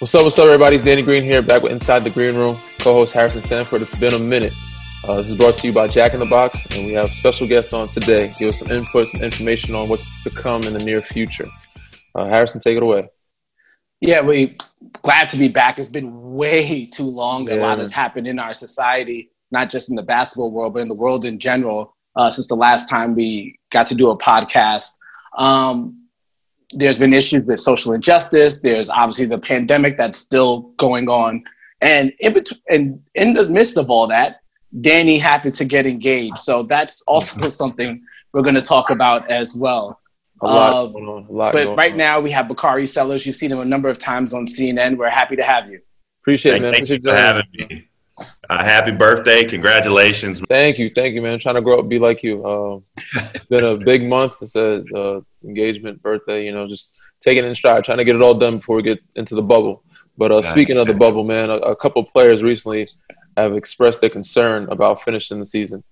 What's up, what's up, everybody? It's Danny Green here, back with Inside the Green Room. Co-host Harrison Sanford. It's been a minute. Uh, this is brought to you by Jack in the Box, and we have a special guest on today. Give us some input, some information on what's to come in the near future. Uh, Harrison, take it away. Yeah, we glad to be back. It's been way too long. Yeah. A lot has happened in our society, not just in the basketball world, but in the world in general. Uh, since the last time we got to do a podcast, um, there's been issues with social injustice. There's obviously the pandemic that's still going on, and in between, and in the midst of all that, Danny happened to get engaged. So that's also something we're going to talk about as well. A lot, uh, on, a lot but right on. now we have Bakari Sellers. You've seen him a number of times on CNN. We're happy to have you. Appreciate it, man. Thank you for having me. Uh, happy birthday! Congratulations. Thank you, thank you, man. I'm trying to grow up, be like you. Uh, it's been a big month. It's a uh, engagement, birthday. You know, just taking it in stride, trying to get it all done before we get into the bubble. But uh, speaking of the bubble, man, a, a, couple players recently have expressed their concern about finishing the season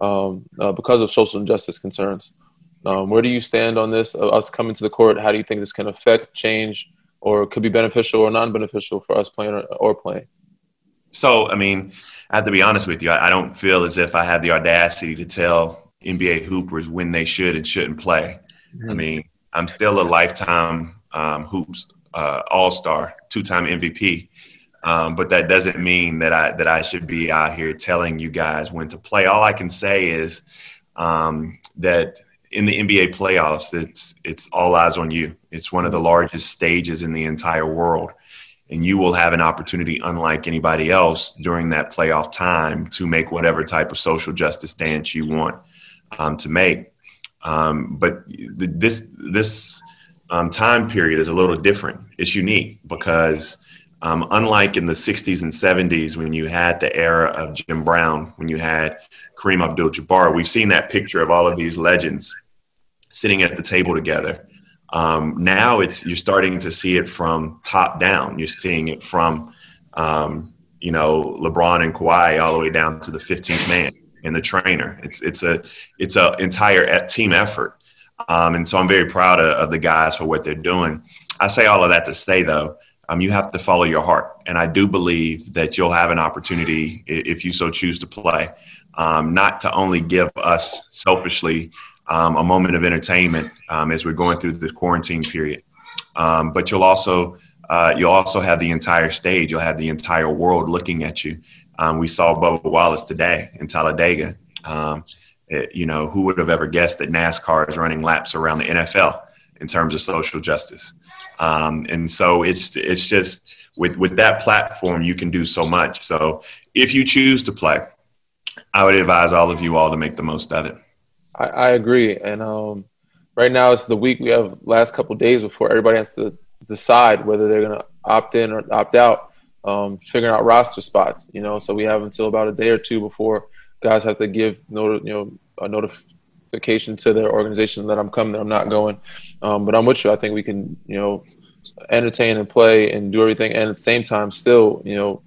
um, uh, because of social injustice concerns. Um, where do you stand on this? Uh, us coming to the court, how do you think this can affect, change, or could be beneficial or non-beneficial for us playing or, or playing? So, I mean, I have to be honest with you. I, I don't feel as if I have the audacity to tell NBA hoopers when they should and shouldn't play. Mm-hmm. I mean, I'm still a lifetime um, hoops uh, all star, two time MVP. Um, but that doesn't mean that I that I should be out here telling you guys when to play. All I can say is um, that in the NBA playoffs, it's it's all eyes on you. It's one of the largest stages in the entire world and you will have an opportunity unlike anybody else during that playoff time to make whatever type of social justice stance you want um, to make. Um, but this this um, time period is a little different. It's unique because um, unlike in the 60s and 70s when you had the era of jim brown when you had kareem abdul-jabbar we've seen that picture of all of these legends sitting at the table together um, now it's you're starting to see it from top down. You're seeing it from um, you know LeBron and Kawhi all the way down to the 15th man and the trainer. It's it's a it's a entire team effort, um, and so I'm very proud of, of, the guys for what they're doing. I say all of that to say though, um, you have to follow your heart, and I do believe that you'll have an opportunity if you so choose to play. Um, not to only give us selfishly um, a moment of entertainment um, as we're going through this quarantine period. Um, but you'll also uh, you'll also have the entire stage. You'll have the entire world looking at you. Um, we saw Bubba Wallace today in Talladega. Um, it, you know, who would have ever guessed that NASCAR is running laps around the NFL in terms of social justice? Um, and so it's it's just with with that platform, you can do so much. So if you choose to play, I would advise all of you all to make the most of it. I, I agree. And um, right now it's the week we have last couple days before everybody has to decide whether they're going to opt in or opt out, um, figuring out roster spots. You know, so we have until about a day or two before guys have to give you know a notification to their organization that I'm coming, that I'm not going. Um, but I'm with you. I think we can you know entertain and play and do everything, and at the same time still you know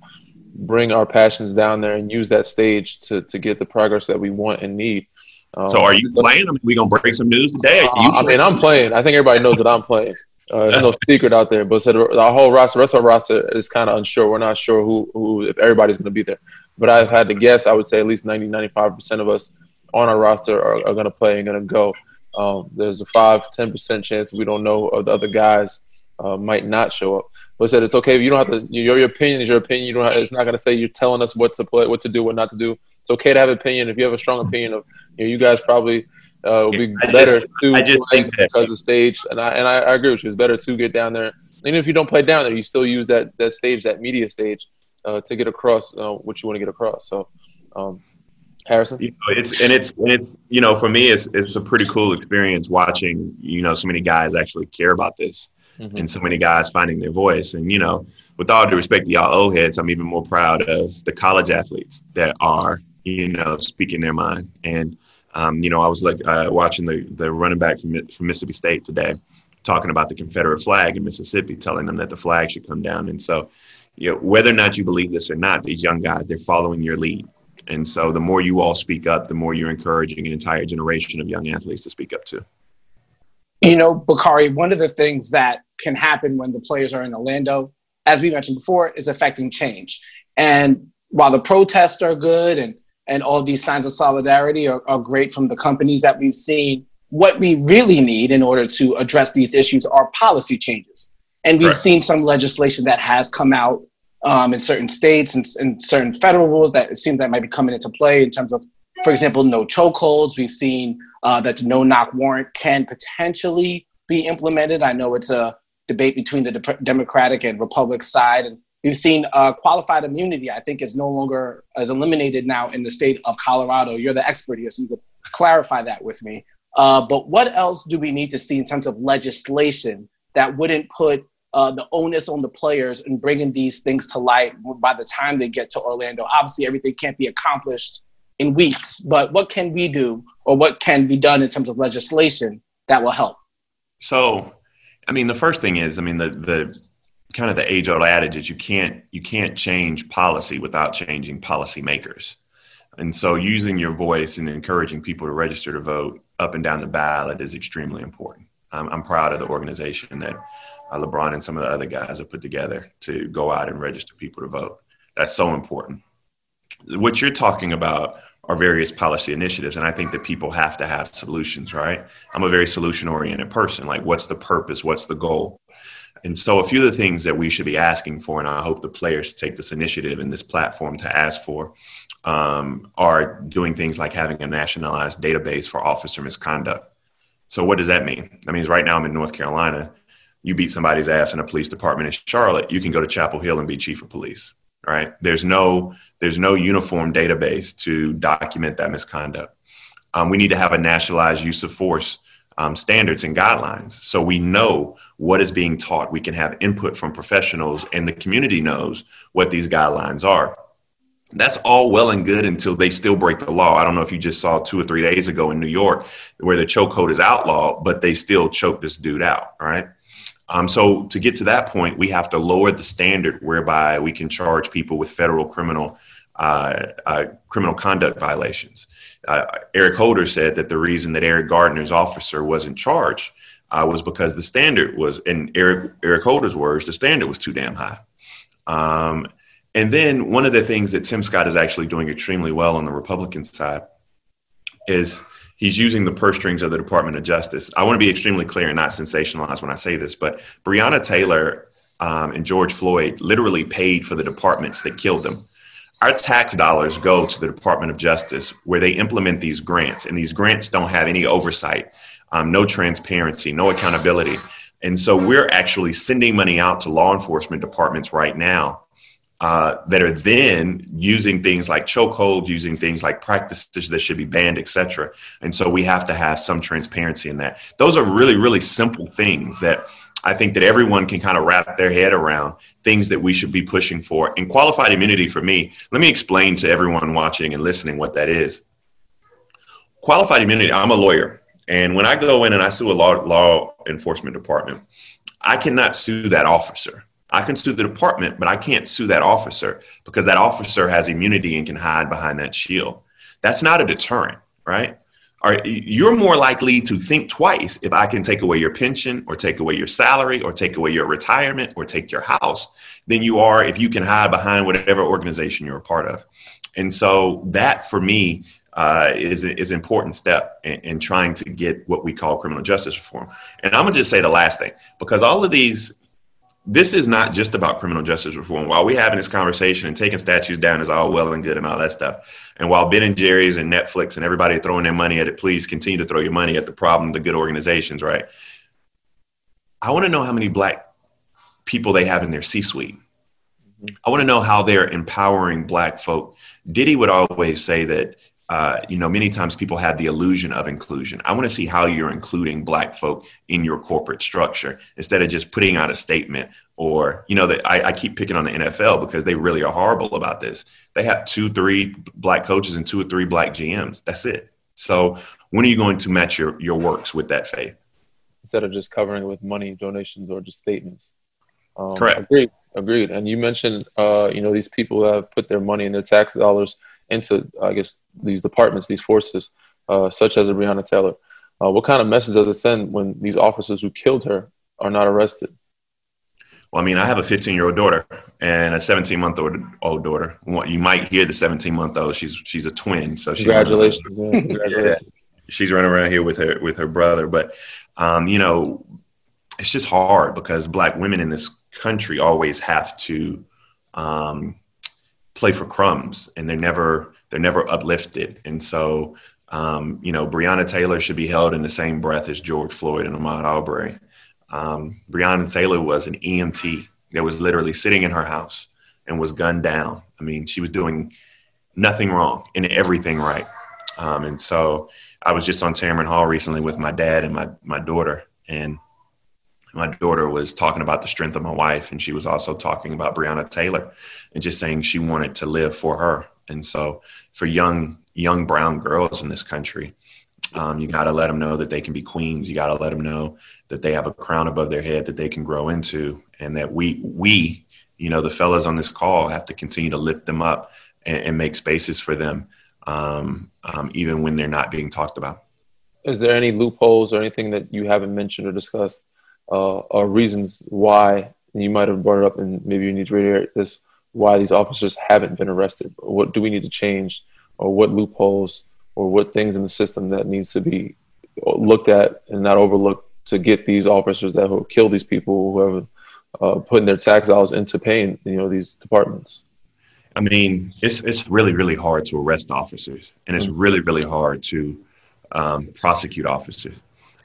bring our passions down there and use that stage to to get the progress that we want and need. Um, so are you playing? I mean, we gonna break some news today? Uh, I mean, I'm playing. I think everybody knows that I'm playing. Uh, there's no secret out there. But so the, the whole roster, rest of our roster is kind of unsure. We're not sure who, who, if everybody's going to be there. But I've had to guess. I would say at least 90, 95 percent of us on our roster are, are going to play and going to go. Um, there's a five, 10 percent chance we don't know of the other guys uh, might not show up. But said it's okay. You don't have to. Your, your opinion is your opinion. You don't. Have, it's not going to say you're telling us what to play, what to do, what not to do. It's okay to have an opinion. If you have a strong opinion of, you know, you guys probably uh, will be I better just, to I just think because of stage. And I and I, I, agree with you. It's better to get down there. Even if you don't play down there, you still use that that stage, that media stage, uh, to get across uh, what you want to get across. So. Um, Harrison? You know, it's and it's and it's you know for me it's it's a pretty cool experience watching you know so many guys actually care about this mm-hmm. and so many guys finding their voice. And, you know, with all due respect to y'all old heads, I'm even more proud of the college athletes that are, you know, speaking their mind. And, um, you know, I was like uh, watching the, the running back from, from Mississippi State today talking about the Confederate flag in Mississippi, telling them that the flag should come down. And so, you know, whether or not you believe this or not, these young guys, they're following your lead. And so the more you all speak up, the more you're encouraging an entire generation of young athletes to speak up too. You know, Bakari, one of the things that can happen when the players are in Orlando, as we mentioned before, is affecting change. And while the protests are good and and all these signs of solidarity are, are great from the companies that we've seen, what we really need in order to address these issues are policy changes. And we've right. seen some legislation that has come out um, in certain states and, and, certain federal rules that it seems that might be coming into play in terms of, for example, no chokeholds. We've seen uh, that the no knock warrant can potentially be implemented. I know it's a debate between the de- Democratic and Republican side, and we've seen uh, qualified immunity. I think is no longer is eliminated now in the state of Colorado. You're the expert here, so you could clarify that with me. Uh, but what else do we need to see in terms of legislation that wouldn't put uh, the onus on the players and bringing these things to light by the time they get to Orlando. Obviously, everything can't be accomplished in weeks, but what can we do or what can be done in terms of legislation that will help? So, I mean, the first thing is, I mean, the the kind of the age old adage is you can't you can't change policy without changing policymakers. And so, using your voice and encouraging people to register to vote up and down the ballot is extremely important. I'm, I'm proud of the organization that uh, LeBron and some of the other guys have put together to go out and register people to vote. That's so important. What you're talking about are various policy initiatives, and I think that people have to have solutions, right? I'm a very solution oriented person. Like, what's the purpose? What's the goal? And so, a few of the things that we should be asking for, and I hope the players take this initiative and this platform to ask for, um, are doing things like having a nationalized database for officer misconduct. So, what does that mean? That means right now I'm in North Carolina you beat somebody's ass in a police department in Charlotte, you can go to Chapel Hill and be chief of police. Right? There's no there's no uniform database to document that misconduct. Um, we need to have a nationalized use of force um, standards and guidelines so we know what is being taught. We can have input from professionals, and the community knows what these guidelines are. That's all well and good until they still break the law. I don't know if you just saw two or three days ago in New York where the chokehold is outlawed, but they still choke this dude out. Right? Um, so to get to that point, we have to lower the standard whereby we can charge people with federal criminal uh, uh, criminal conduct violations. Uh, Eric Holder said that the reason that Eric Garner's officer wasn't charged uh, was because the standard was, in Eric Eric Holder's words, the standard was too damn high. Um, and then one of the things that Tim Scott is actually doing extremely well on the Republican side is he's using the purse strings of the Department of Justice. I want to be extremely clear and not sensationalize when I say this, but Breonna Taylor um, and George Floyd literally paid for the departments that killed them. Our tax dollars go to the Department of Justice where they implement these grants, and these grants don't have any oversight, um, no transparency, no accountability. And so we're actually sending money out to law enforcement departments right now uh, that are then using things like chokehold, using things like practices that should be banned, etc. And so we have to have some transparency in that. Those are really, really simple things that I think that everyone can kind of wrap their head around things that we should be pushing for. And qualified immunity for me, let me explain to everyone watching and listening what that is. Qualified immunity, I'm a lawyer. And when I go in and I sue a law, law enforcement department, I cannot sue that officer I can sue the department, but I can't sue that officer because that officer has immunity and can hide behind that shield. That's not a deterrent, right? Are, you're more likely to think twice if I can take away your pension or take away your salary or take away your retirement or take your house than you are if you can hide behind whatever organization you're a part of. And so that for me uh, is is an important step in, in, trying to get what we call criminal justice reform. And I'm gonna just say the last thing because all of these this is not just about criminal justice reform. While we're having this conversation and taking statues down is all well and good and all that stuff, and while Ben and Jerry's and Netflix and everybody throwing their money at it, please continue to throw your money at the problem, the good organizations, right? I want to know how many black people they have in their C-suite. Mm-hmm. I want to know how they're empowering black folk. Diddy would always say that uh, you know, many times people have the illusion of inclusion. I want to see how you're including Black folk in your corporate structure instead of just putting out a statement or, you know, that I, I, keep picking on the NFL because they really are horrible about this. They have two, three Black coaches and two or three Black GMs. That's it. So when are you going to match your, your works with that faith? Instead of just covering it with money, donations, or just statements. Um, Correct. Agreed. Agreed. And you mentioned, uh, you know, these people that have put their money and their tax dollars into, I guess, these departments, these forces, uh, such as a Breonna Taylor. Uh, what kind of message does it send when these officers who killed her are not arrested? Well, I mean, I have a 15 year old daughter and a 17 month old daughter. You might hear the 17 month old. She's she's a twin, so she congratulations. congratulations. yeah. She's running around here with her with her brother, but um, you know, it's just hard because black women in this country always have to um, play for crumbs, and they're never they're never uplifted, and so. Um, you know, Breonna Taylor should be held in the same breath as George Floyd and Ahmaud Arbery. Um, Breonna Taylor was an EMT that was literally sitting in her house and was gunned down. I mean, she was doing nothing wrong and everything right. Um, and so I was just on Tamron Hall recently with my dad and my, my daughter, and my daughter was talking about the strength of my wife, and she was also talking about Breonna Taylor and just saying she wanted to live for her. And so for young young brown girls in this country, um, you got to let them know that they can be queens. You got to let them know that they have a crown above their head that they can grow into, and that we we you know the fellas on this call have to continue to lift them up and, and make spaces for them, um, um, even when they're not being talked about. Is there any loopholes or anything that you haven't mentioned or discussed, uh, or reasons why you might have brought it up, and maybe you need to reiterate this? Why these officers haven't been arrested? What do we need to change, or what loopholes, or what things in the system that needs to be looked at and not overlooked to get these officers that will kill these people, whoever, uh, putting their tax dollars into paying, you know, these departments. I mean, it's it's really really hard to arrest officers, and it's mm-hmm. really really hard to um, prosecute officers.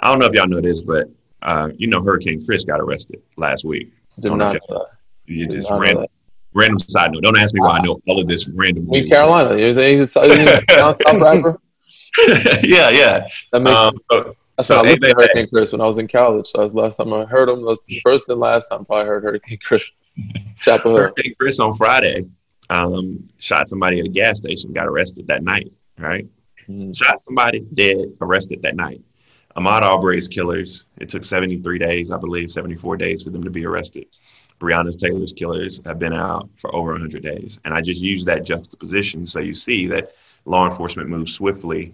I don't know if y'all know this, but uh, you know, Hurricane Chris got arrested last week. Did not know You just random, random side note. Don't ask me why I know all of this random. In Carolina, he's a, he's rapper. yeah, yeah. That makes um, so, that's so, when I looked at Hurricane Chris when I was in college. So that was the last time I heard him. That was the first and last time I probably heard Hurricane Chris. Chapel Hurricane Chris on Friday um, shot somebody at a gas station, got arrested that night, right? Mm. Shot somebody dead, arrested that night. Ahmaud Arbery's killers, it took 73 days, I believe, 74 days for them to be arrested. Breonna Taylor's killers have been out for over 100 days. And I just use that juxtaposition so you see that law enforcement moves swiftly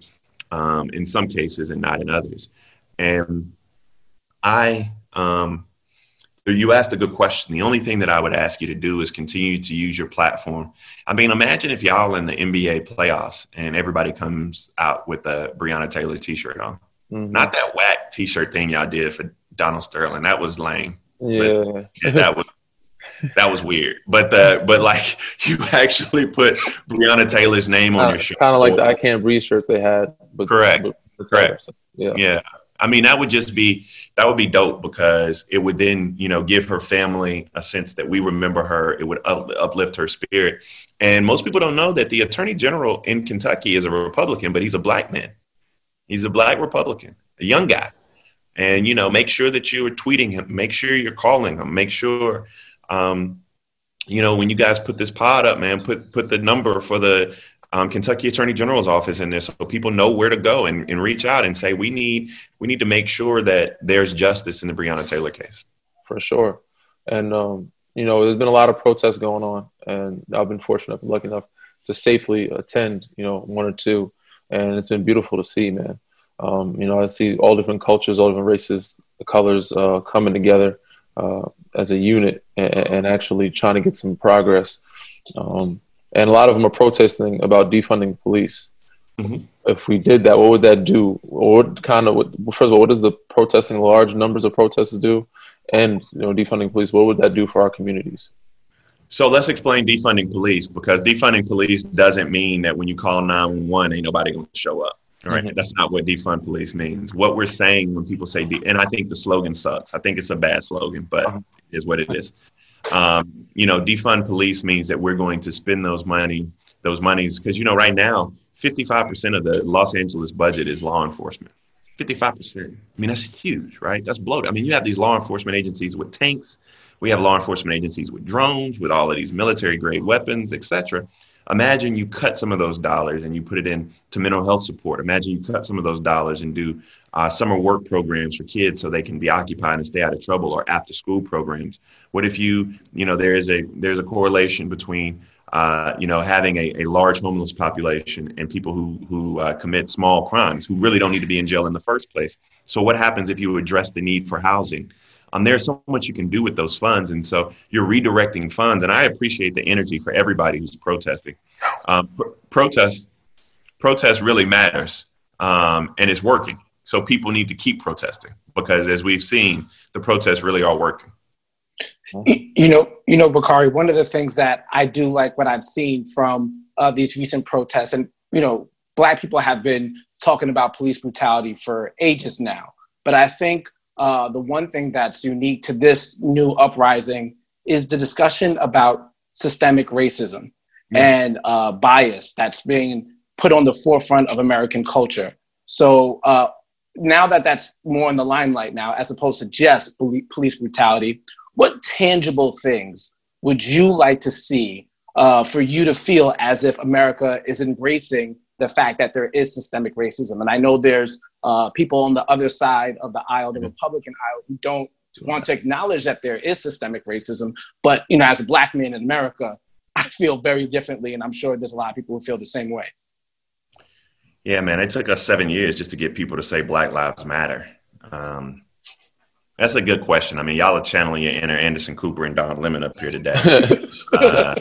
um, in some cases and not in others. And I, um, you asked a good question. The only thing that I would ask you to do is continue to use your platform. I mean, imagine if y'all in the NBA playoffs and everybody comes out with a Breonna Taylor T-shirt on. Mm-hmm. Not that whack T-shirt thing y'all did for Donald Sterling. That was lame. Yeah, yeah that was that was weird. But the but like you actually put Breonna Taylor's name on uh, your shirt. Kind of like the I Can't Breathe shirts they had. But, Correct. But Correct. So, yeah. Yeah. I mean, that would just be that would be dope because it would then, you know, give her family a sense that we remember her. It would up, uplift her spirit. And most people don't know that the attorney general in Kentucky is a Republican, but he's a black man. He's a black Republican, a young guy. And you know, make sure that you are tweeting him. Make sure you're calling him. Make sure um, you know, when you guys put this pod up, man, put put the number for the um, Kentucky Attorney General's office in there, so people know where to go and, and reach out and say we need we need to make sure that there's justice in the Breonna Taylor case. For sure, and um, you know, there's been a lot of protests going on, and I've been fortunate, lucky enough to safely attend, you know, one or two, and it's been beautiful to see, man. Um, you know, I see all different cultures, all different races, colors uh, coming together uh, as a unit and, and, actually trying to get some progress. Um, and a lot of them are protesting about defunding police. Mm-hmm. If we did that, what would that do? Or what kind of, what, first of all, what does the protesting, large numbers of protesters do? And, you know, defunding police, what would that do for our communities? So let's explain defunding police because defunding police doesn't mean that when you call 911, ain't nobody going to show up. All right? mm-hmm. That's not what defund police means. What we're saying when people say, de- and I think the slogan sucks. I think it's a bad slogan, but uh-huh. is what it is. Um, you know, defund police means that we're going to spend those money, those monies, because you know, right now, 55% of the Los Angeles budget is law enforcement. 55%. I mean, that's huge, right? That's bloated. I mean, you have these law enforcement agencies with tanks. We have law enforcement agencies with drones, with all of these military grade weapons, et cetera. Imagine you cut some of those dollars and you put it into mental health support. Imagine you cut some of those dollars and do uh, summer work programs for kids so they can be occupied and stay out of trouble, or after school programs. What if you, you know, there is a there's a correlation between uh, you know, having a, a, large homeless population and people who who uh, commit small crimes who really don't need to be in jail in the first place. So, what happens if you address the need for housing? Um, there's so much you can do with those funds, and so you're redirecting funds. And I appreciate the energy for everybody who's protesting. Um, pr- protest, protest really matters, um, and it's working. So people need to keep protesting because, as we've seen, the protests really are working. You know, you know, Bakari. One of the things that I do like what I've seen from uh, these recent protests, and you know, Black people have been talking about police brutality for ages now. But I think uh, the one thing that's unique to this new uprising is the discussion about systemic racism and uh, bias that's being put on the forefront of American culture. So uh, now that that's more in the limelight now, as opposed to just police brutality, what tangible things would you like to see uh, for you to feel as if America is embracing the fact that there is systemic racism. And I know there's uh, people on the other side of the aisle, the mm-hmm. Republican aisle, who don't want to acknowledge that there is systemic racism. But you know, as a black man in America, I feel very differently, and I'm sure there's a lot of people who feel the same way. Yeah, man, it took us seven years just to get people to say Black Lives Matter. Um, that's a good question. I mean, y'all are channeling your inner Anderson Cooper and Don Lemon up here today. uh,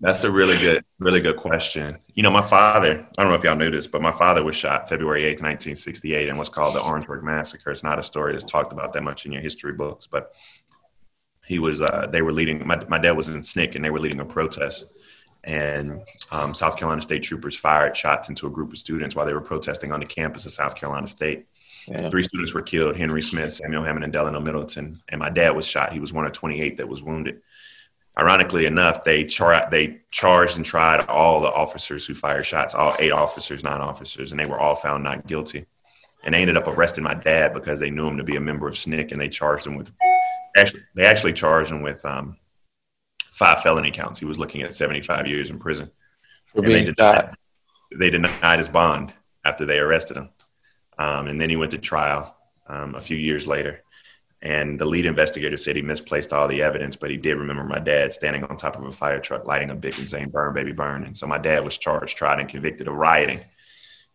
that's a really good, really good question. You know, my father, I don't know if y'all knew this, but my father was shot February 8th, 1968, and what's called the Orangeburg Massacre. It's not a story that's talked about that much in your history books, but he was, uh, they were leading, my, my dad was in SNCC and they were leading a protest. And um, South Carolina State troopers fired shots into a group of students while they were protesting on the campus of South Carolina State. Yeah. Three students were killed Henry Smith, Samuel Hammond, and Delano Middleton. And my dad was shot. He was one of 28 that was wounded ironically enough, they char- they charged and tried all the officers who fired shots, all eight officers, nine officers, and they were all found not guilty. And they ended up arresting my dad because they knew him to be a member of SNCC, and they charged him with actually they actually charged him with um, five felony counts. He was looking at seventy five years in prison. For being they denied, they denied his bond after they arrested him, um, and then he went to trial um, a few years later. And the lead investigator said he misplaced all the evidence, but he did remember my dad standing on top of a fire truck, lighting a big and saying, Burn, baby, burn. And so my dad was charged, tried, and convicted of rioting.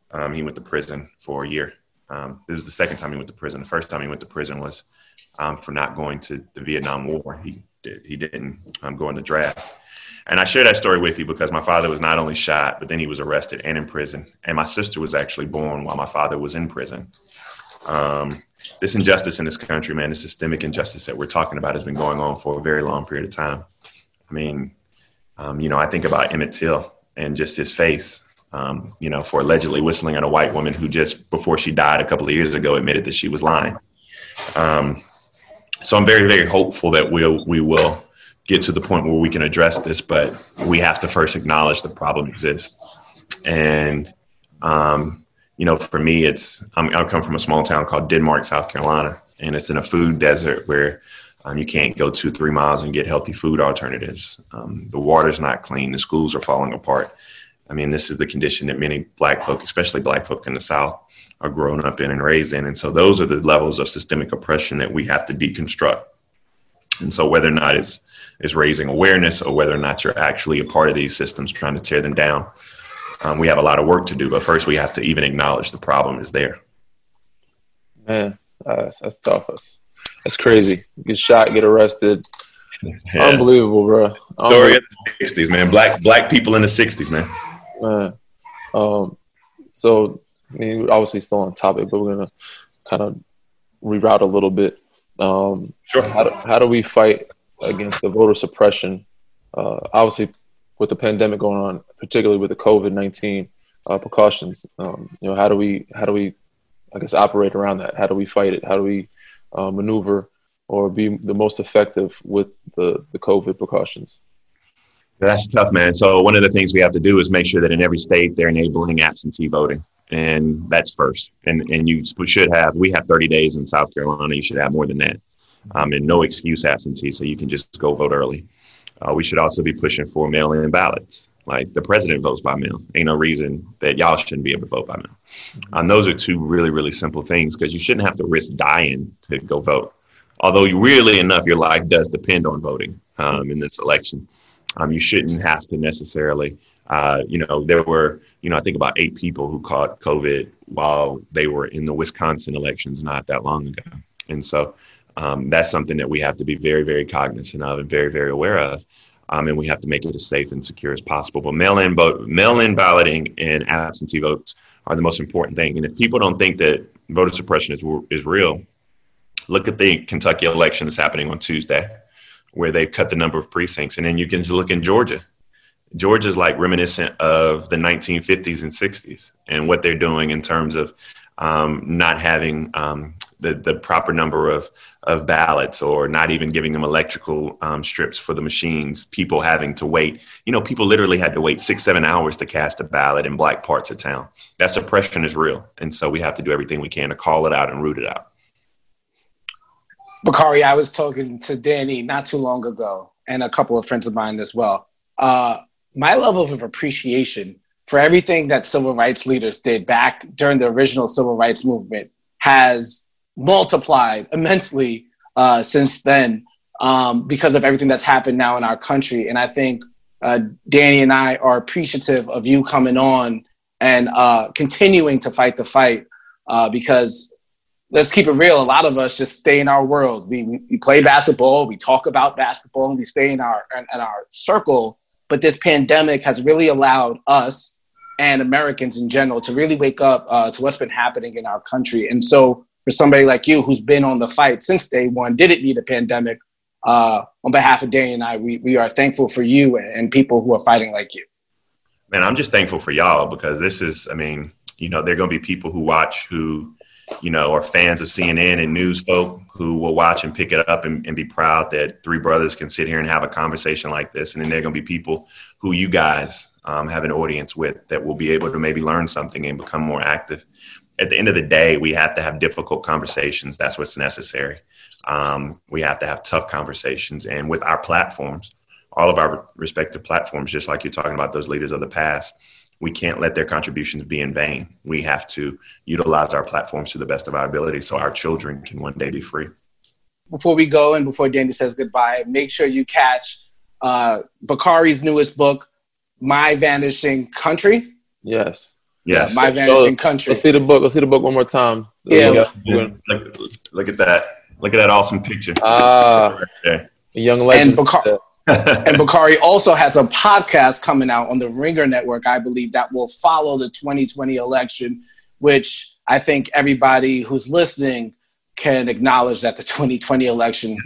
Um, he went to prison for a year. Um, this was the second time he went to prison. The first time he went to prison was um, for not going to the Vietnam War. He did, he didn't um, go in the draft. And I share that story with you because my father was not only shot, but then he was arrested and in prison. And my sister was actually born while my father was in prison. Um, this injustice in this country, man, the systemic injustice that we're talking about has been going on for a very long period of time. I mean, um, you know, I think about Emmett Till and just his face, um, you know, for allegedly whistling at a white woman who just before she died a couple of years ago admitted that she was lying. Um, so I'm very, very hopeful that we'll we will get to the point where we can address this, but we have to first acknowledge the problem exists. And um, you know, for me, it's I'm, I come from a small town called Denmark, South Carolina, and it's in a food desert where um, you can't go two, three miles and get healthy food alternatives. Um, the water's not clean. The schools are falling apart. I mean, this is the condition that many black folk, especially black folk in the South, are growing up in and raised in. And so those are the levels of systemic oppression that we have to deconstruct. And so whether or not it's, it's raising awareness or whether or not you're actually a part of these systems trying to tear them down, um, we have a lot of work to do, but first we have to even acknowledge the problem is there. Man, uh, that's tough. That's, that's crazy. Get shot, get arrested. Yeah. Unbelievable, bro. Story of the '60s, man. Black black people in the '60s, man. Man, um, so I mean, obviously still on topic, but we're gonna kind of reroute a little bit. Um, sure. How do, how do we fight against the voter suppression? Uh, obviously, with the pandemic going on, particularly with the COVID nineteen uh, precautions. Um, you know, how do we how do we, I guess, operate around that? How do we fight it? How do we uh, maneuver or be the most effective with the the COVID precautions? That's tough, man. So one of the things we have to do is make sure that in every state they're enabling absentee voting, and that's first. And and you should have. We have 30 days in South Carolina. You should have more than that, um, and no excuse absentee, so you can just go vote early. Uh, we should also be pushing for mail-in ballots. Like the president votes by mail. Ain't no reason that y'all shouldn't be able to vote by mail. And um, those are two really, really simple things because you shouldn't have to risk dying to go vote. Although really enough, your life does depend on voting um, in this election. Um, you shouldn't have to necessarily. Uh, you know, there were, you know, I think about eight people who caught COVID while they were in the Wisconsin elections not that long ago. And so Um, that's something that we have to be very, very cognizant of and very, very aware of. Um, and we have to make it as safe and secure as possible. But mail-in vote, mail-in balloting and absentee votes are the most important thing. And if people don't think that voter suppression is is real, look at the Kentucky election that's happening on Tuesday, where they've cut the number of precincts, and then you can look in Georgia. Georgia's like reminiscent of the 1950s and 60s and what they're doing in terms of um, not having um, the, the proper number of, of ballots or not even giving them electrical um, strips for the machines, people having to wait. You know, people literally had to wait six, seven hours to cast a ballot in black parts of town. That suppression is real. And so we have to do everything we can to call it out and root it out. Bakari, I was talking to Danny not too long ago and a couple of friends of mine as well. Uh, my level of appreciation for everything that civil rights leaders did back during the original civil rights movement has multiplied immensely uh, since then um, because of everything that's happened now in our country. And I think uh, Danny and I are appreciative of you coming on and uh, continuing to fight the fight uh, because let's keep it real. A lot of us just stay in our world. We, we play basketball, we talk about basketball, and we stay in our in, in our circle. But this pandemic has really allowed us and Americans in general to really wake up uh, to what's been happening in our country. And so, for somebody like you who's been on the fight since day one, didn't need a pandemic. Uh, on behalf of Danny and I, we, we are thankful for you and, people who are fighting like you. Man, I'm just thankful for y'all because this is, I mean, you know, there are going to be people who watch who, you know, are fans of CNN and news folk who will watch and pick it up and, and, be proud that three brothers can sit here and have a conversation like this. And then there are going to be people who you guys um, have an audience with that will be able to maybe learn something and become more active. At the end of the day, we have to have difficult conversations. That's what's necessary. Um, we have to have tough conversations. And with our platforms, all of our respective platforms, just like you're talking about those leaders of the past, we can't let their contributions be in vain. We have to utilize our platforms to the best of our ability so our children can one day be free. Before we go and before Danny says goodbye, make sure you catch uh, Bakari's newest book, My Vanishing Country. Yes. Yes. Yeah, My Vanishing Country. Let's see the book. Let's see the book one more time. Yeah. Look, look, at that. Look at that awesome picture. Ah. Right a young legend. And Bakari, and Bakari also has a podcast coming out on the Ringer Network, I believe, that will follow the 2020 election, which I think everybody who's listening can acknowledge that the 2020 election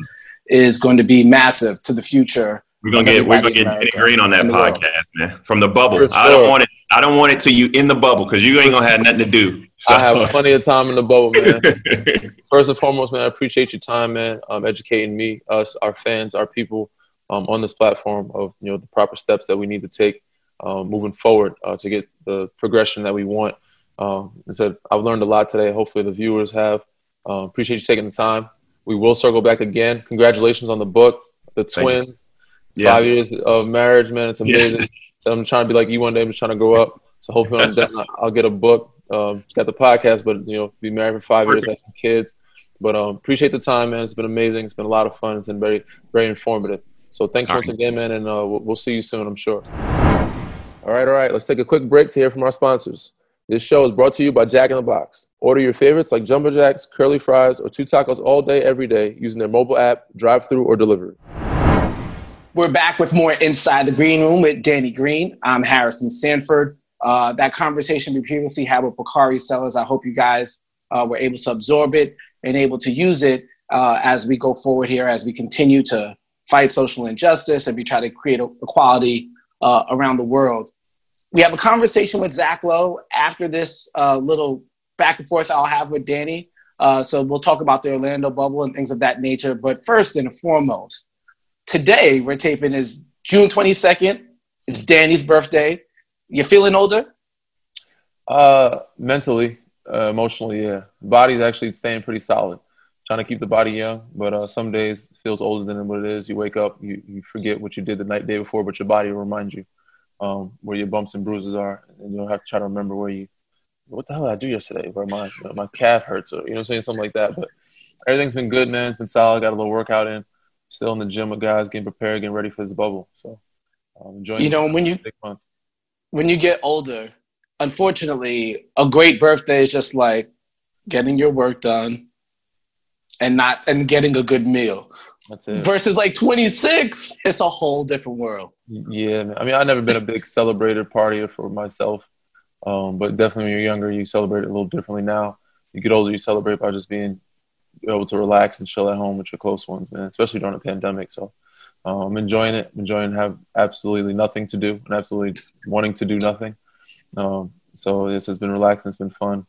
is going to be massive to the future. We're gonna get we're gonna get Danny Green on that podcast, man. From the bubble. Sure. I don't want it. I don't want it to you in the bubble because you ain't gonna have nothing to do. So. I have plenty of time in the bubble, man. First and foremost, man, I appreciate your time, man. Um, educating me, us, our fans, our people um, on this platform of you know the proper steps that we need to take um, moving forward uh, to get the progression that we want. Um, I said I've learned a lot today. Hopefully the viewers have. Uh, appreciate you taking the time. We will circle back again. Congratulations on the book, the twins. Yeah. Five years of marriage, man. It's amazing. Yeah. so I'm trying to be like you one day. I'm just trying to grow up. So hopefully I'm done, I'll get a book. Um, got the podcast, but you know, be married for five years, have kids. But um, appreciate the time, man. It's been amazing. It's been a lot of fun. It's been very, very informative. So thanks all once right. again, man, and uh, we'll, we'll see you soon, I'm sure. All right, all right. Let's take a quick break to hear from our sponsors. This show is brought to you by Jack in the Box. Order your favorites like Jumbo Jacks, curly fries, or two tacos all day, every day using their mobile app, drive through, or delivery. We're back with more Inside the Green Room with Danny Green. I'm Harrison Sanford. Uh, that conversation we previously had with Bakari Sellers, I hope you guys uh, were able to absorb it and able to use it uh, as we go forward here, as we continue to fight social injustice and we try to create equality uh, around the world. We have a conversation with Zach Lowe after this uh, little back and forth I'll have with Danny. Uh, so we'll talk about the Orlando bubble and things of that nature. But first and foremost, today we're taping is June 22nd. It's Danny's birthday. You feeling older? Uh, mentally, uh, emotionally, yeah. Body's actually staying pretty solid trying to keep the body young, but uh, some days feels older than what it is. You wake up, you, you forget what you did the night day before, but your body will remind you um, where your bumps and bruises are, and you don't have to try to remember where you. What the hell did I do yesterday? Where my my calf hurts, or you know, what I'm saying something like that. But everything's been good, man. It's been solid. Got a little workout in. Still in the gym with guys, getting prepared, getting ready for this bubble. So um, enjoying. You know, when you when you get older, unfortunately, a great birthday is just like getting your work done, and not and getting a good meal. That's it. Versus like 26, it's a whole different world. Yeah, I mean, I've never been a big celebrator partier for myself, um, but definitely when you're younger, you celebrate it a little differently. Now, you get older, you celebrate by just being able to relax and chill at home with your close ones, man. Especially during a pandemic. So um, I'm enjoying it. I'm enjoying have absolutely nothing to do and absolutely wanting to do nothing. Um, so this has been relaxing. It's been fun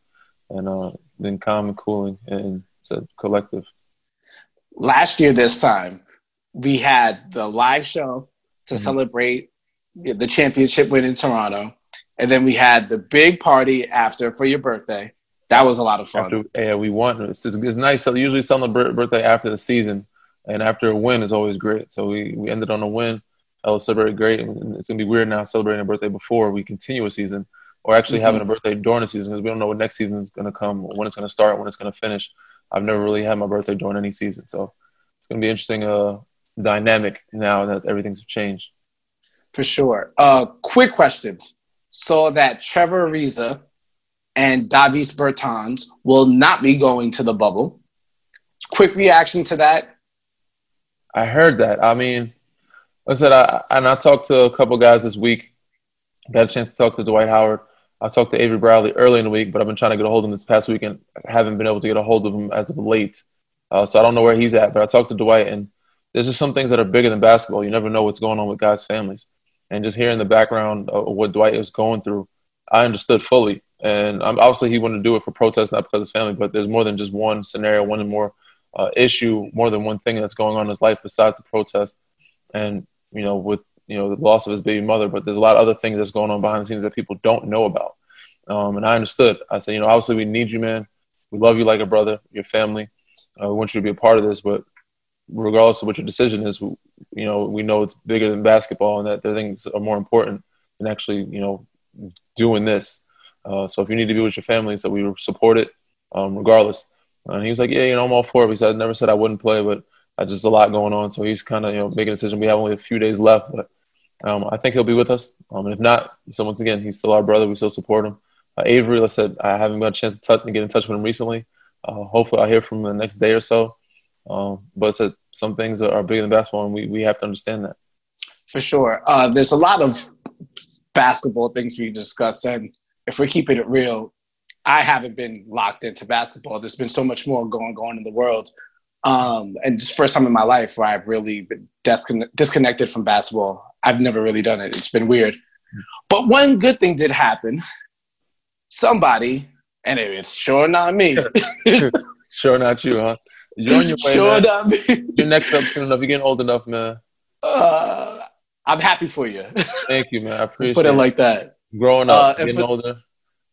and uh, been calm and cooling and it's a collective. Last year, this time, we had the live show to mm-hmm. celebrate the championship win in Toronto. And then we had the big party after for your birthday. That was a lot of fun. After, yeah, we won. It's, it's nice. So usually celebrate birthday after the season, and after a win is always great. So we, we ended on a win. I was celebrating great, and it's gonna be weird now celebrating a birthday before we continue a season, or actually mm-hmm. having a birthday during the season because we don't know what next season is gonna come, when it's gonna start, when it's gonna finish. I've never really had my birthday during any season, so it's gonna be interesting uh, dynamic now that everything's changed. For sure. Uh, quick questions. So that Trevor Ariza and Davis Bertans will not be going to the bubble. Quick reaction to that. I heard that. I mean, I said, I, and I talked to a couple guys this week. Got a chance to talk to Dwight Howard. I talked to Avery Bradley early in the week, but I've been trying to get a hold of him this past week and haven't been able to get a hold of him as of late. Uh, so I don't know where he's at, but I talked to Dwight, and there's just some things that are bigger than basketball. You never know what's going on with guys' families. And just hearing the background of what Dwight was going through, I understood fully. And um, obviously, he wanted to do it for protest, not because of his family, but there's more than just one scenario, one more uh, issue, more than one thing that's going on in his life besides the protest. And, you know, with, you know, the loss of his baby mother, but there's a lot of other things that's going on behind the scenes that people don't know about. Um, and I understood. I said, you know, obviously we need you, man. We love you like a brother, your family. Uh, we want you to be a part of this, but regardless of what your decision is, you know, we know it's bigger than basketball and that the things are more important than actually, you know, doing this. Uh, so if you need to be with your family, so we support it um, regardless. And he was like, yeah, you know, I'm all for it. He said, I never said I wouldn't play, but I just a lot going on. So he's kind of, you know, making a decision. We have only a few days left, but um, I think he'll be with us. Um, and if not, so once again, he's still our brother. We still support him. Uh, Avery, I said, I haven't got a chance to, touch, to get in touch with him recently. Uh, hopefully I'll hear from him the next day or so. Um, but said some things are bigger than basketball, and we, we have to understand that. For sure. Uh, there's a lot of basketball things we discuss, and if we're keeping it real, I haven't been locked into basketball. There's been so much more going on in the world. Um, and it's first time in my life where I've really been disconnected from basketball. I've never really done it. It's been weird. But one good thing did happen. Somebody, and it's sure not me. sure not you, huh? You're on your way, sure man. Not me. You're next up soon enough. You're getting old enough, man. Uh, I'm happy for you. Thank you, man. I appreciate Put it, it. like that. Growing up, uh, getting for, older.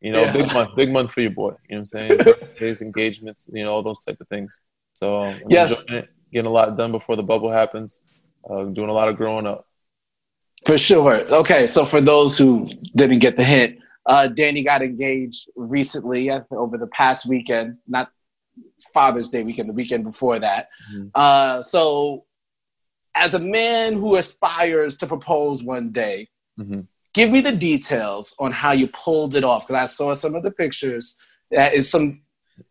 You know, yeah. big month, big month for your boy. You know what I'm saying? Birthdays, engagements, you know, all those type of things. So um, yes, getting a lot done before the bubble happens. Uh, doing a lot of growing up. For sure. Okay, so for those who didn't get the hint, uh, Danny got engaged recently over the past weekend, not Father's Day weekend, the weekend before that. Mm-hmm. Uh, so, as a man who aspires to propose one day, mm-hmm give me the details on how you pulled it off because I saw some of the pictures. That is some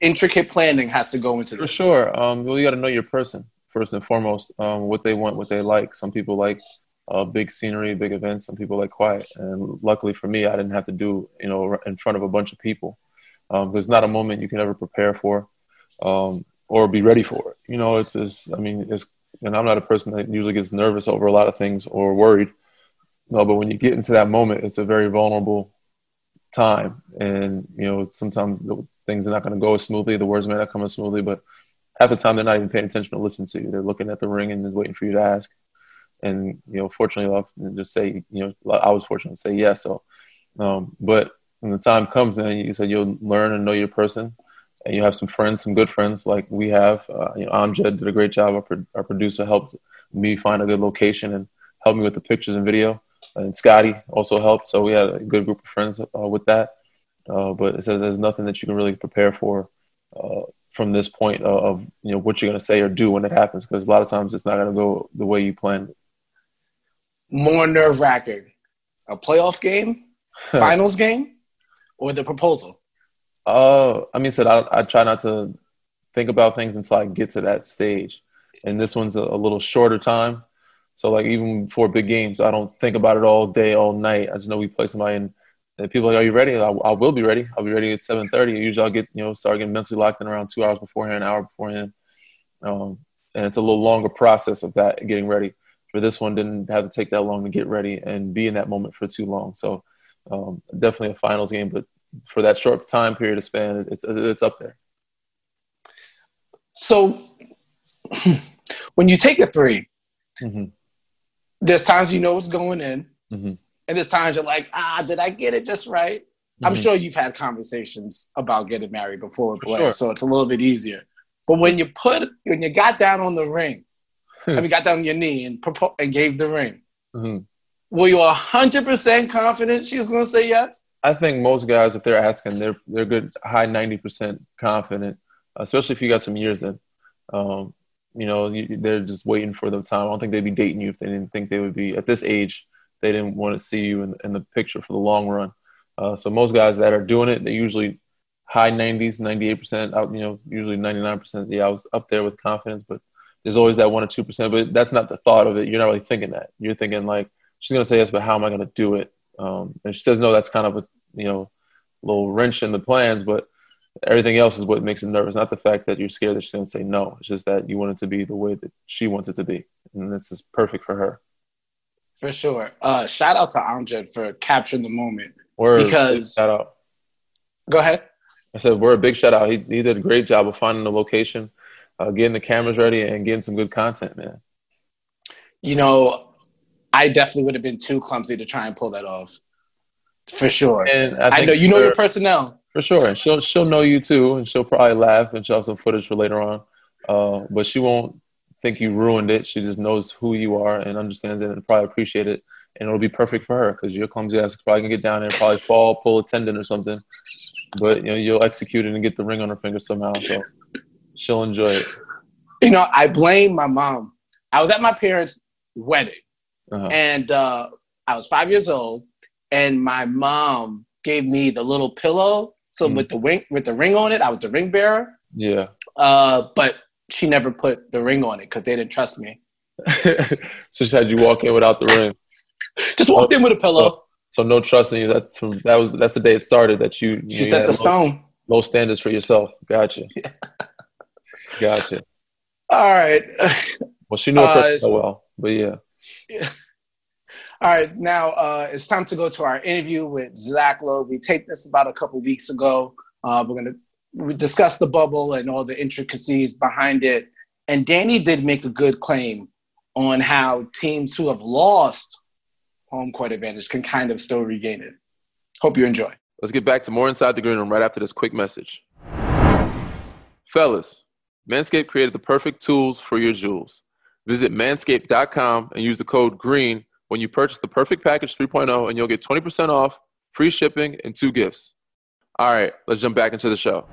intricate planning has to go into this. For sure. Um, well, you got to know your person first and foremost. Um, what they want, what they like. Some people like uh, big scenery, big events. Some people like quiet. And luckily for me, I didn't have to do you know in front of a bunch of people. Um, it's not a moment you can ever prepare for um, or be ready for. It. You know, it's, it's I mean, it's and I'm not a person that usually gets nervous over a lot of things or worried. No, but when you get into that moment, it's a very vulnerable time, and you know sometimes the things are not going to go as smoothly. The words may not come as smoothly, but half the time they're not even paying attention to listen to you. They're looking at the ring and waiting for you to ask. And you know, fortunately, I'll just say, you know, I was fortunate to say yes. So, um, but when the time comes, man, you said you'll learn and know your person, and you have some friends, some good friends like we have. Uh, you know, Amjad did a great job. Our, pro- our producer helped me find a good location and helped me with the pictures and video and Scotty also helped. So we had a good group of friends uh, with that. Uh, but it says there's nothing that you can really prepare for uh, from this point of, of, you know what you're going to say or do when it happens because a lot of times it's not going to go the way you planned. More nerve wracking, a playoff game, finals game, or the proposal. Uh, I mean, said I, I try not to think about things until I get to that stage. And this one's a, a little shorter time. So like even for big games, I don't think about it all day, all night. I just know we play somebody and, and people are like, "Are you ready?" I, I, will be ready. I'll be ready at seven thirty. Usually, I'll get you know start getting mentally locked in around two hours beforehand, an hour beforehand. Um, and it's a little longer process of that getting ready. For this one, didn't have to take that long to get ready and be in that moment for too long. So um, definitely a finals game, but for that short time period of span, it's it's up there. So when you take a 3 mm-hmm. There's times you know what's going in, mm-hmm. and there's times you're like, ah, did I get it just right? Mm-hmm. I'm sure you've had conversations about getting married before, sure. so it's a little bit easier. But when you put when you got down on the ring, I mean, got down on your knee and propo- and gave the ring, mm-hmm. were you hundred percent confident she was going to say yes? I think most guys, if they're asking, they're they're good, high ninety percent confident, especially if you got some years in. Um, you know, they're just waiting for the time. I don't think they'd be dating you if they didn't think they would be at this age. They didn't want to see you in, in the picture for the long run. Uh, so most guys that are doing it, they usually high 90s, 98%, out, you know, usually 99%. Yeah, I was up there with confidence, but there's always that one or 2%. But that's not the thought of it. You're not really thinking that. You're thinking, like, she's going to say yes, but how am I going to do it? Um, and she says no, that's kind of a, you know, little wrench in the plans, but everything else is what makes it nervous. Not the fact that you're scared that she's going to say no. It's just that you want it to be the way that she wants it to be. And this is perfect for her. For sure. Uh, shout out to Amjad for capturing the moment. Word. Because, shout out. Go ahead. I said, we're a big shout out. He, he did a great job of finding the location, uh, getting the cameras ready, and getting some good content, man. You know, I definitely would have been too clumsy to try and pull that off, for sure. And I, I know you know your personnel for sure, and she'll she'll know you too, and she'll probably laugh and she'll have some footage for later on. Uh, but she won't think you ruined it. She just knows who you are and understands it and probably appreciate it, and it'll be perfect for her because your clumsy ass probably can get down there, probably fall, pull a tendon or something, but you know you'll execute it and get the ring on her finger somehow. So she'll enjoy it. You know, I blame my mom. I was at my parents' wedding, uh-huh. and uh, I was five years old, and my mom gave me the little pillow. So mm with the ring with the ring on it, I was the ring bearer. Yeah. Uh, but she never put the ring on it because they didn't trust me. so she had you walk in without the ring. Just walked oh, in with a pillow. So no trust in you. That's from that was that's the day it started that you. She you set the low, stone. Low standards for yourself. Gotcha. Yeah. Gotcha. All right. Well, she knew uh, so well, but yeah. yeah. All right, now uh, it's time to go to our interview with Zach Lowe. We taped this about a couple weeks ago. Uh, we're going to discuss the bubble and all the intricacies behind it. And Danny did make a good claim on how teams who have lost home court advantage can kind of still regain it. Hope you enjoy. Let's get back to more Inside the Green Room right after this quick message. Fellas, Manscaped created the perfect tools for your jewels. Visit manscaped.com and use the code GREEN when you purchase the Perfect Package 3.0, and you'll get 20% off, free shipping, and two gifts. All right, let's jump back into the show.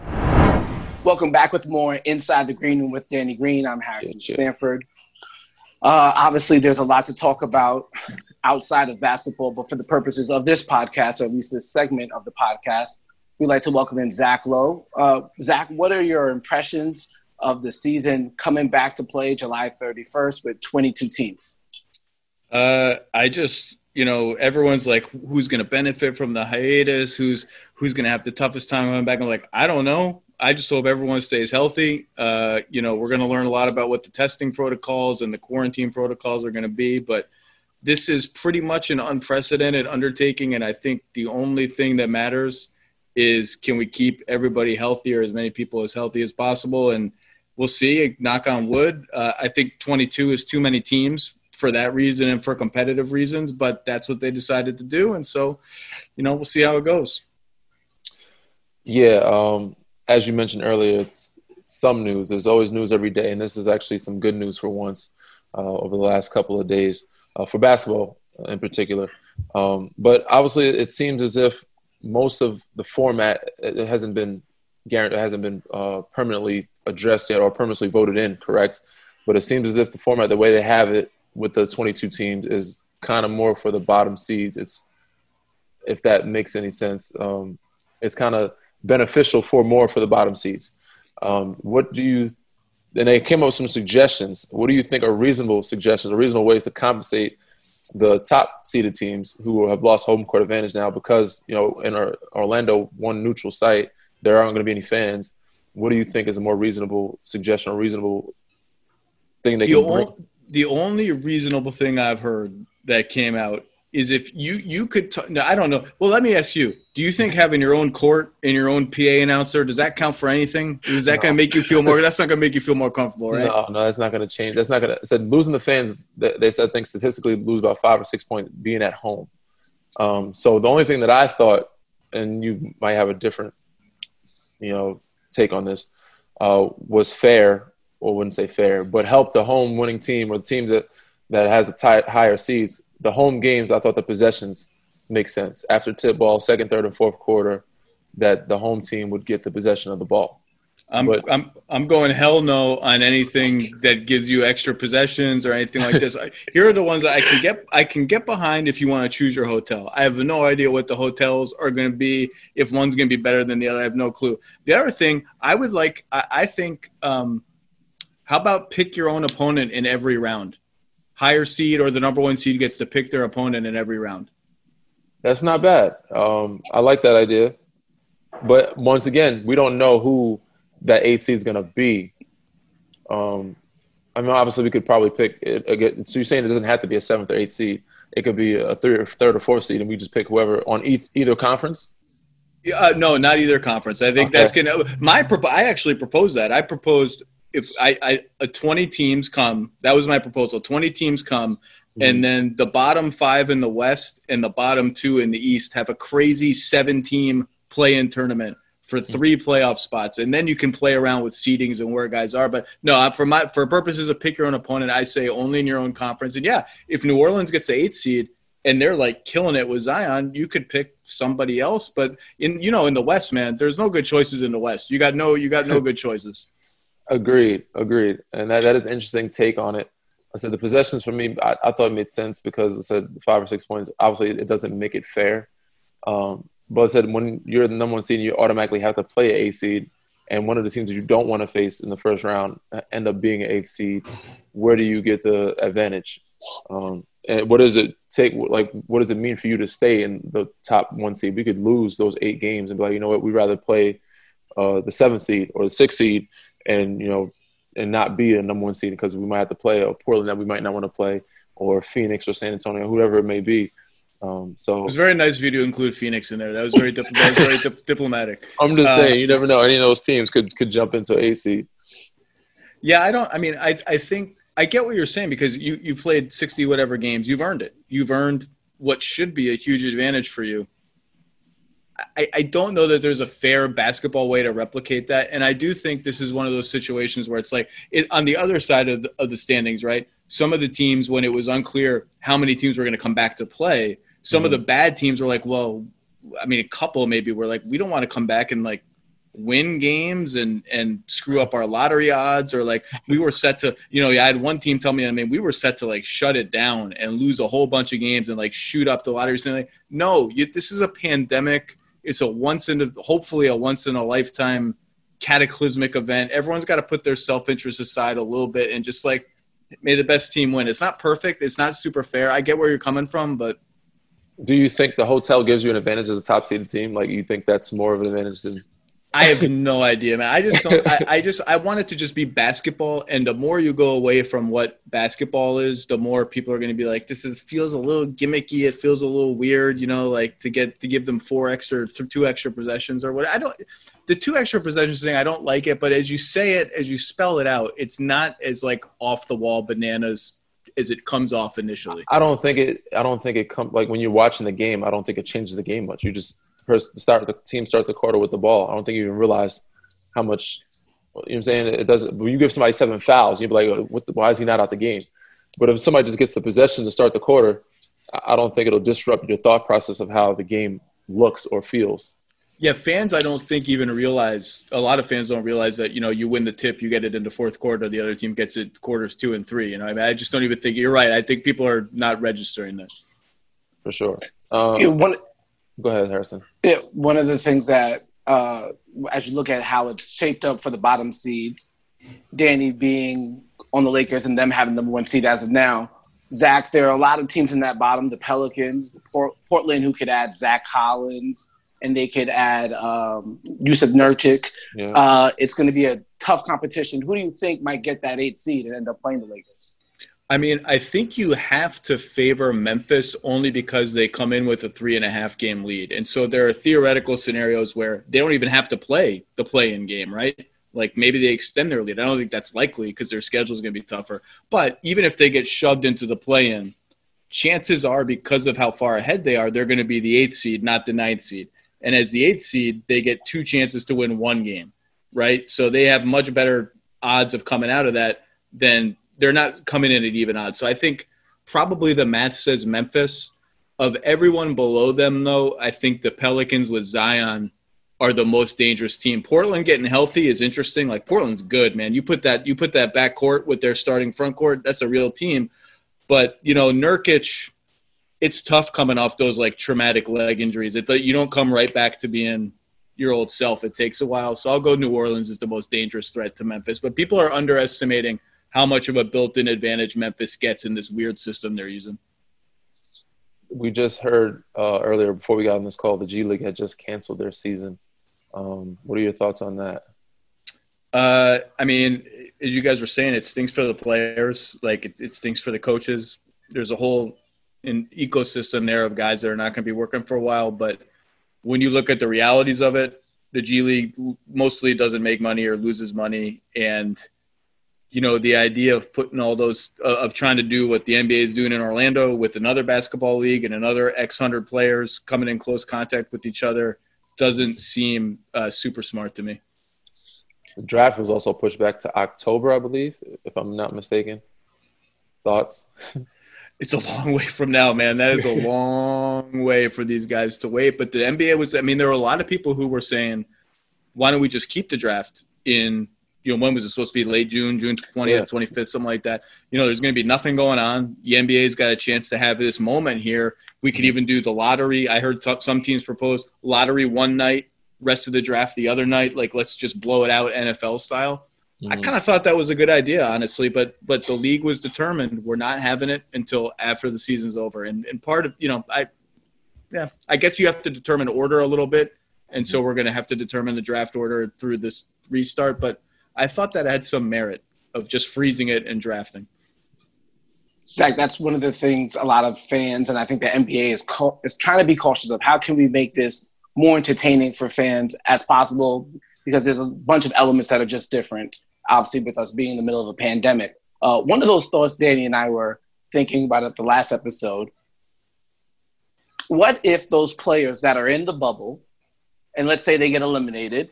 Welcome back with more Inside the Green Room with Danny Green. I'm Harrison yeah, Sanford. Uh, obviously, there's a lot to talk about outside of basketball, but for the purposes of this podcast, or at least this segment of the podcast, we'd like to welcome in Zach Lowe. Uh, Zach, what are your impressions of the season coming back to play July 31st with 22 teams? Uh, I just, you know, everyone's like, who's going to benefit from the hiatus? Who's who's going to have the toughest time coming back? I'm like, I don't know. I just hope everyone stays healthy. Uh, you know, we're going to learn a lot about what the testing protocols and the quarantine protocols are going to be, but this is pretty much an unprecedented undertaking. And I think the only thing that matters is can we keep everybody healthy or as many people as healthy as possible? And we'll see. Knock on wood. Uh, I think 22 is too many teams for that reason and for competitive reasons, but that's what they decided to do. And so, you know, we'll see how it goes. Yeah. Um, as you mentioned earlier, some news. There's always news every day. And this is actually some good news for once uh, over the last couple of days uh, for basketball in particular. Um, but obviously, it seems as if most of the format it hasn't been guaranteed, hasn't been uh, permanently addressed yet or permanently voted in. Correct, but it seems as if the format, the way they have it with the 22 teams, is kind of more for the bottom seeds. It's if that makes any sense. Um, it's kind of beneficial for more for the bottom seeds. Um, what do you? And they came up with some suggestions. What do you think are reasonable suggestions or reasonable ways to compensate the top seeded teams who have lost home court advantage now because you know in our Orlando one neutral site there aren't going to be any fans. What do you think is a more reasonable suggestion or reasonable thing they the can bring? The only reasonable thing I've heard that came out is if you you could t- no, I don't know. Well, let me ask you: Do you think having your own court and your own PA announcer does that count for anything? Is that no. going to make you feel more? That's not going to make you feel more comfortable, right? No, no, that's not going to change. That's not going to. Said losing the fans. They said think statistically lose about five or six points being at home. Um, so the only thing that I thought, and you might have a different, you know, take on this, uh, was fair. Or wouldn't say fair, but help the home winning team or the teams that that has a tie, higher seeds the home games, I thought the possessions make sense. After tip ball, second, third, and fourth quarter, that the home team would get the possession of the ball. I'm but, I'm I'm going hell no on anything that gives you extra possessions or anything like this. Here are the ones that I can get I can get behind if you want to choose your hotel. I have no idea what the hotels are going to be. If one's going to be better than the other, I have no clue. The other thing I would like, I, I think, um, how about pick your own opponent in every round? higher seed or the number one seed gets to pick their opponent in every round. That's not bad. Um, I like that idea. But once again, we don't know who that eight seed is going to be. Um, I mean, obviously, we could probably pick it. So you're saying it doesn't have to be a seventh or eighth seed. It could be a third, third or fourth seed, and we just pick whoever on either conference. Uh, no, not either conference. I think okay. that's gonna. My I actually proposed that. I proposed if I, I a 20 teams come, that was my proposal. 20 teams come, mm-hmm. and then the bottom five in the West and the bottom two in the East have a crazy seven team play in tournament for mm-hmm. three playoff spots, and then you can play around with seedings and where guys are. But no, for my for purposes of pick your own opponent, I say only in your own conference. And yeah, if New Orleans gets the eighth seed and they're like killing it with Zion, you could pick somebody else. But in you know in the West, man, there's no good choices in the West. You got no you got no good choices. Agreed, agreed, and that, that is an interesting take on it. I said the possessions for me, I, I thought it made sense because I said five or six points. Obviously, it doesn't make it fair. Um, but I said when you're the number one seed, you automatically have to play an A seed, and one of the teams that you don't want to face in the first round end up being an eighth seed. Where do you get the advantage? Um, and what does it take? Like, what does it mean for you to stay in the top one seed? We could lose those eight games and be like, you know what, we'd rather play uh, the seventh seed or the sixth seed and you know and not be a number one seed because we might have to play a Portland that we might not want to play or Phoenix or San Antonio, whoever it may be. Um, so it was very nice of you to include Phoenix in there. That was very dip- that was very dip- diplomatic. I'm just uh, saying, you never know. Any of those teams could could jump into a seed. Yeah, I don't. I mean, I I think I get what you're saying because you you played 60 whatever games. You've earned it. You've earned what should be a huge advantage for you. I, I don't know that there's a fair basketball way to replicate that. And I do think this is one of those situations where it's like it, on the other side of the, of the standings, right? Some of the teams, when it was unclear how many teams were going to come back to play, some mm-hmm. of the bad teams were like, well, I mean, a couple maybe were like, we don't want to come back and like win games and and screw up our lottery odds or like we were set to you know i had one team tell me i mean we were set to like shut it down and lose a whole bunch of games and like shoot up the lottery like, no you, this is a pandemic it's a once in a, hopefully a once in a lifetime cataclysmic event. Everyone's got to put their self interest aside a little bit and just like may the best team win. It's not perfect. It's not super fair. I get where you're coming from, but do you think the hotel gives you an advantage as a top seeded team? Like you think that's more of an advantage than I have no idea, man. I just don't. I, I, just I want it to just be basketball, and the more you go away from what basketball is, the more people are going to be like, "This is feels a little gimmicky. It feels a little weird." You know, like to get to give them four extra, two extra possessions or what. I don't. The two extra possessions thing, I don't like it. But as you say it, as you spell it out, it's not as like off the wall bananas as it comes off initially. I don't think it. I don't think it comes like when you're watching the game. I don't think it changes the game much. You just person start the team starts the quarter with the ball. I don't think you even realize how much. You know what I'm saying? It doesn't. When you give somebody seven fouls, you'd be like, what the, "Why is he not out the game?" But if somebody just gets the possession to start the quarter, I don't think it'll disrupt your thought process of how the game looks or feels. Yeah, fans, I don't think even realize. A lot of fans don't realize that you know you win the tip, you get it in the fourth quarter, the other team gets it quarters two and three. You know, I mean, I just don't even think you're right. I think people are not registering that. For sure. Um, one Go ahead, Harrison. Yeah, one of the things that uh, as you look at how it's shaped up for the bottom seeds, Danny being on the Lakers and them having the number one seed as of now. Zach, there are a lot of teams in that bottom. The Pelicans, the Port- Portland, who could add Zach Collins, and they could add um, Jusuf Nurkic. Yeah. Uh, it's going to be a tough competition. Who do you think might get that eight seed and end up playing the Lakers? I mean, I think you have to favor Memphis only because they come in with a three and a half game lead. And so there are theoretical scenarios where they don't even have to play the play in game, right? Like maybe they extend their lead. I don't think that's likely because their schedule is going to be tougher. But even if they get shoved into the play in, chances are because of how far ahead they are, they're going to be the eighth seed, not the ninth seed. And as the eighth seed, they get two chances to win one game, right? So they have much better odds of coming out of that than they're not coming in at even odds. So I think probably the math says Memphis. Of everyone below them, though, I think the Pelicans with Zion are the most dangerous team. Portland getting healthy is interesting. Like Portland's good, man. You put that you put that back court with their starting front court. That's a real team. But you know, Nurkic, it's tough coming off those like traumatic leg injuries. It you don't come right back to being your old self. It takes a while. So I'll go New Orleans is the most dangerous threat to Memphis. But people are underestimating how much of a built-in advantage Memphis gets in this weird system they're using. We just heard uh, earlier before we got on this call, the G League had just canceled their season. Um, what are your thoughts on that? Uh, I mean, as you guys were saying, it stinks for the players. Like it, it stinks for the coaches. There's a whole an ecosystem there of guys that are not going to be working for a while. But when you look at the realities of it, the G League mostly doesn't make money or loses money, and you know the idea of putting all those uh, of trying to do what the NBA is doing in Orlando with another basketball league and another X hundred players coming in close contact with each other doesn't seem uh, super smart to me. The draft was also pushed back to October, I believe, if I'm not mistaken. Thoughts? it's a long way from now, man. That is a long way for these guys to wait. But the NBA was, I mean, there were a lot of people who were saying, why don't we just keep the draft in you know, when was it supposed to be? Late June, June 20th, yeah. 25th, something like that. You know, there's going to be nothing going on. The NBA's got a chance to have this moment here. We could even do the lottery. I heard t- some teams propose lottery one night, rest of the draft the other night. Like, let's just blow it out NFL style. Mm-hmm. I kind of thought that was a good idea, honestly, but but the league was determined we're not having it until after the season's over. And and part of you know, I yeah, I guess you have to determine order a little bit, and so mm-hmm. we're going to have to determine the draft order through this restart. But I thought that had some merit of just freezing it and drafting. Zach, that's one of the things a lot of fans and I think the NBA is co- is trying to be cautious of. How can we make this more entertaining for fans as possible? Because there's a bunch of elements that are just different. Obviously, with us being in the middle of a pandemic, uh, one of those thoughts Danny and I were thinking about at the last episode. What if those players that are in the bubble, and let's say they get eliminated,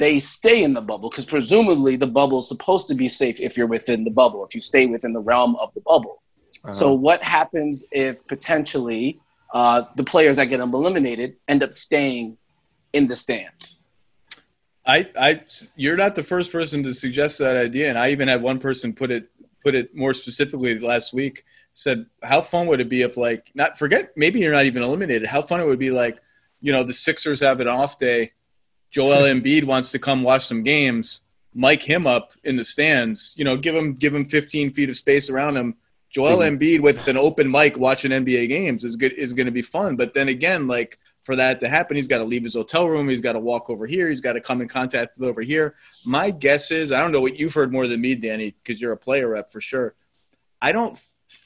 they stay in the bubble because presumably the bubble is supposed to be safe if you're within the bubble, if you stay within the realm of the bubble. Uh-huh. So, what happens if potentially uh, the players that get eliminated end up staying in the stands? I, I, you're not the first person to suggest that idea, and I even had one person put it put it more specifically last week. Said, how fun would it be if, like, not forget, maybe you're not even eliminated. How fun it would be, like, you know, the Sixers have an off day Joel Embiid wants to come watch some games, mic him up in the stands. You know, give him give him 15 feet of space around him. Joel Embiid with an open mic watching NBA games is good is going to be fun. But then again, like for that to happen, he's got to leave his hotel room. He's got to walk over here. He's got to come in contact with over here. My guess is I don't know what you've heard more than me, Danny, because you're a player rep for sure. I don't.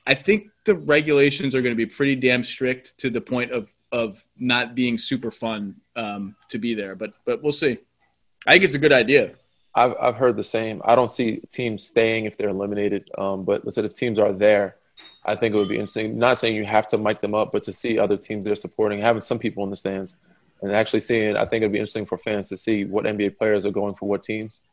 I think the regulations are going to be pretty damn strict to the point of of not being super fun um, to be there. But but we'll see. I think it's a good idea. I've I've heard the same. I don't see teams staying if they're eliminated. Um, but listen, if teams are there, I think it would be interesting. Not saying you have to mic them up, but to see other teams they're supporting, having some people in the stands, and actually seeing. I think it'd be interesting for fans to see what NBA players are going for what teams,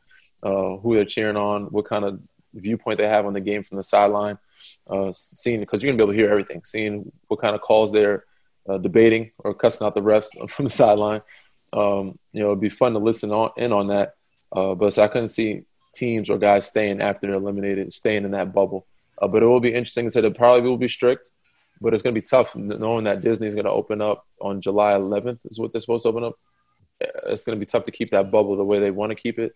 uh, who they're cheering on, what kind of viewpoint they have on the game from the sideline. Uh, seeing because you're gonna be able to hear everything, seeing what kind of calls they're uh, debating or cussing out the refs from the sideline. Um, you know, it'd be fun to listen on in on that. Uh, but so I couldn't see teams or guys staying after they're eliminated, staying in that bubble. Uh, but it will be interesting. I said it probably will be strict, but it's going to be tough knowing that Disney is going to open up on July 11th. Is what they're supposed to open up. it's going to be tough to keep that bubble the way they want to keep it.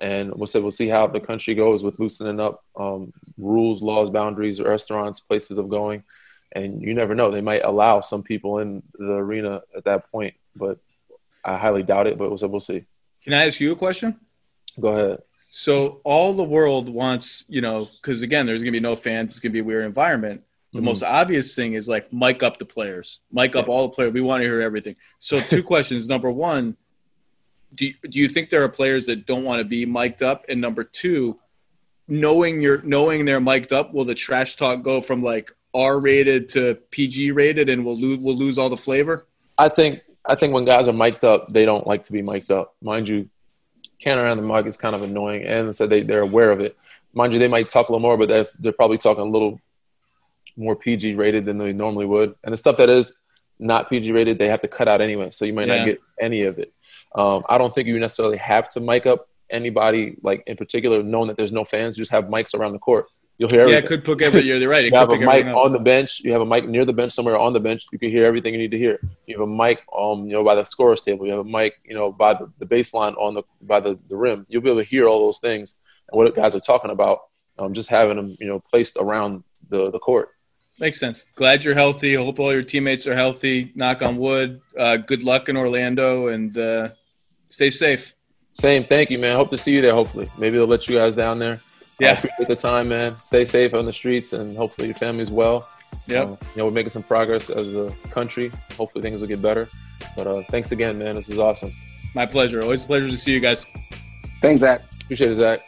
And we'll say we'll see how the country goes with loosening up um, rules, laws, boundaries, restaurants, places of going. And you never know; they might allow some people in the arena at that point, but I highly doubt it. But we'll, say we'll see. Can I ask you a question? Go ahead. So all the world wants, you know, because again, there's gonna be no fans. It's gonna be a weird environment. The mm-hmm. most obvious thing is like mic up the players, mic up all the players. We want to hear everything. So two questions. Number one, do you, do you think there are players that don't want to be mic'd up? And number two, knowing you're knowing they're mic'd up, will the trash talk go from like R rated to PG rated, and we'll lose we'll lose all the flavor? I think I think when guys are mic'd up, they don't like to be mic'd up. Mind you, can around the mic is kind of annoying, and so they they're aware of it. Mind you, they might talk a little more, but they're, they're probably talking a little more PG rated than they normally would. And the stuff that is not PG rated, they have to cut out anyway, so you might yeah. not get any of it. Um, I don't think you necessarily have to mic up anybody like in particular, knowing that there's no fans. You Just have mics around the court. You'll hear. Everything. Yeah, it could pick every. Year. You're right. It you have a mic on the bench. You have a mic near the bench somewhere on the bench. You can hear everything you need to hear. You have a mic, um, you know, by the scorers table. You have a mic, you know, by the, the baseline on the by the, the rim. You'll be able to hear all those things and what guys are talking about. Um, just having them, you know, placed around the the court. Makes sense. Glad you're healthy. Hope all your teammates are healthy. Knock on wood. Uh, good luck in Orlando and uh, stay safe. Same. Thank you, man. Hope to see you there. Hopefully, maybe they'll let you guys down there. Yeah. I appreciate the time, man. Stay safe on the streets, and hopefully your family's well. Yeah. Uh, you know, we're making some progress as a country. Hopefully things will get better. But uh, thanks again, man. This is awesome. My pleasure. Always a pleasure to see you guys. Thanks, Zach. Appreciate it, Zach.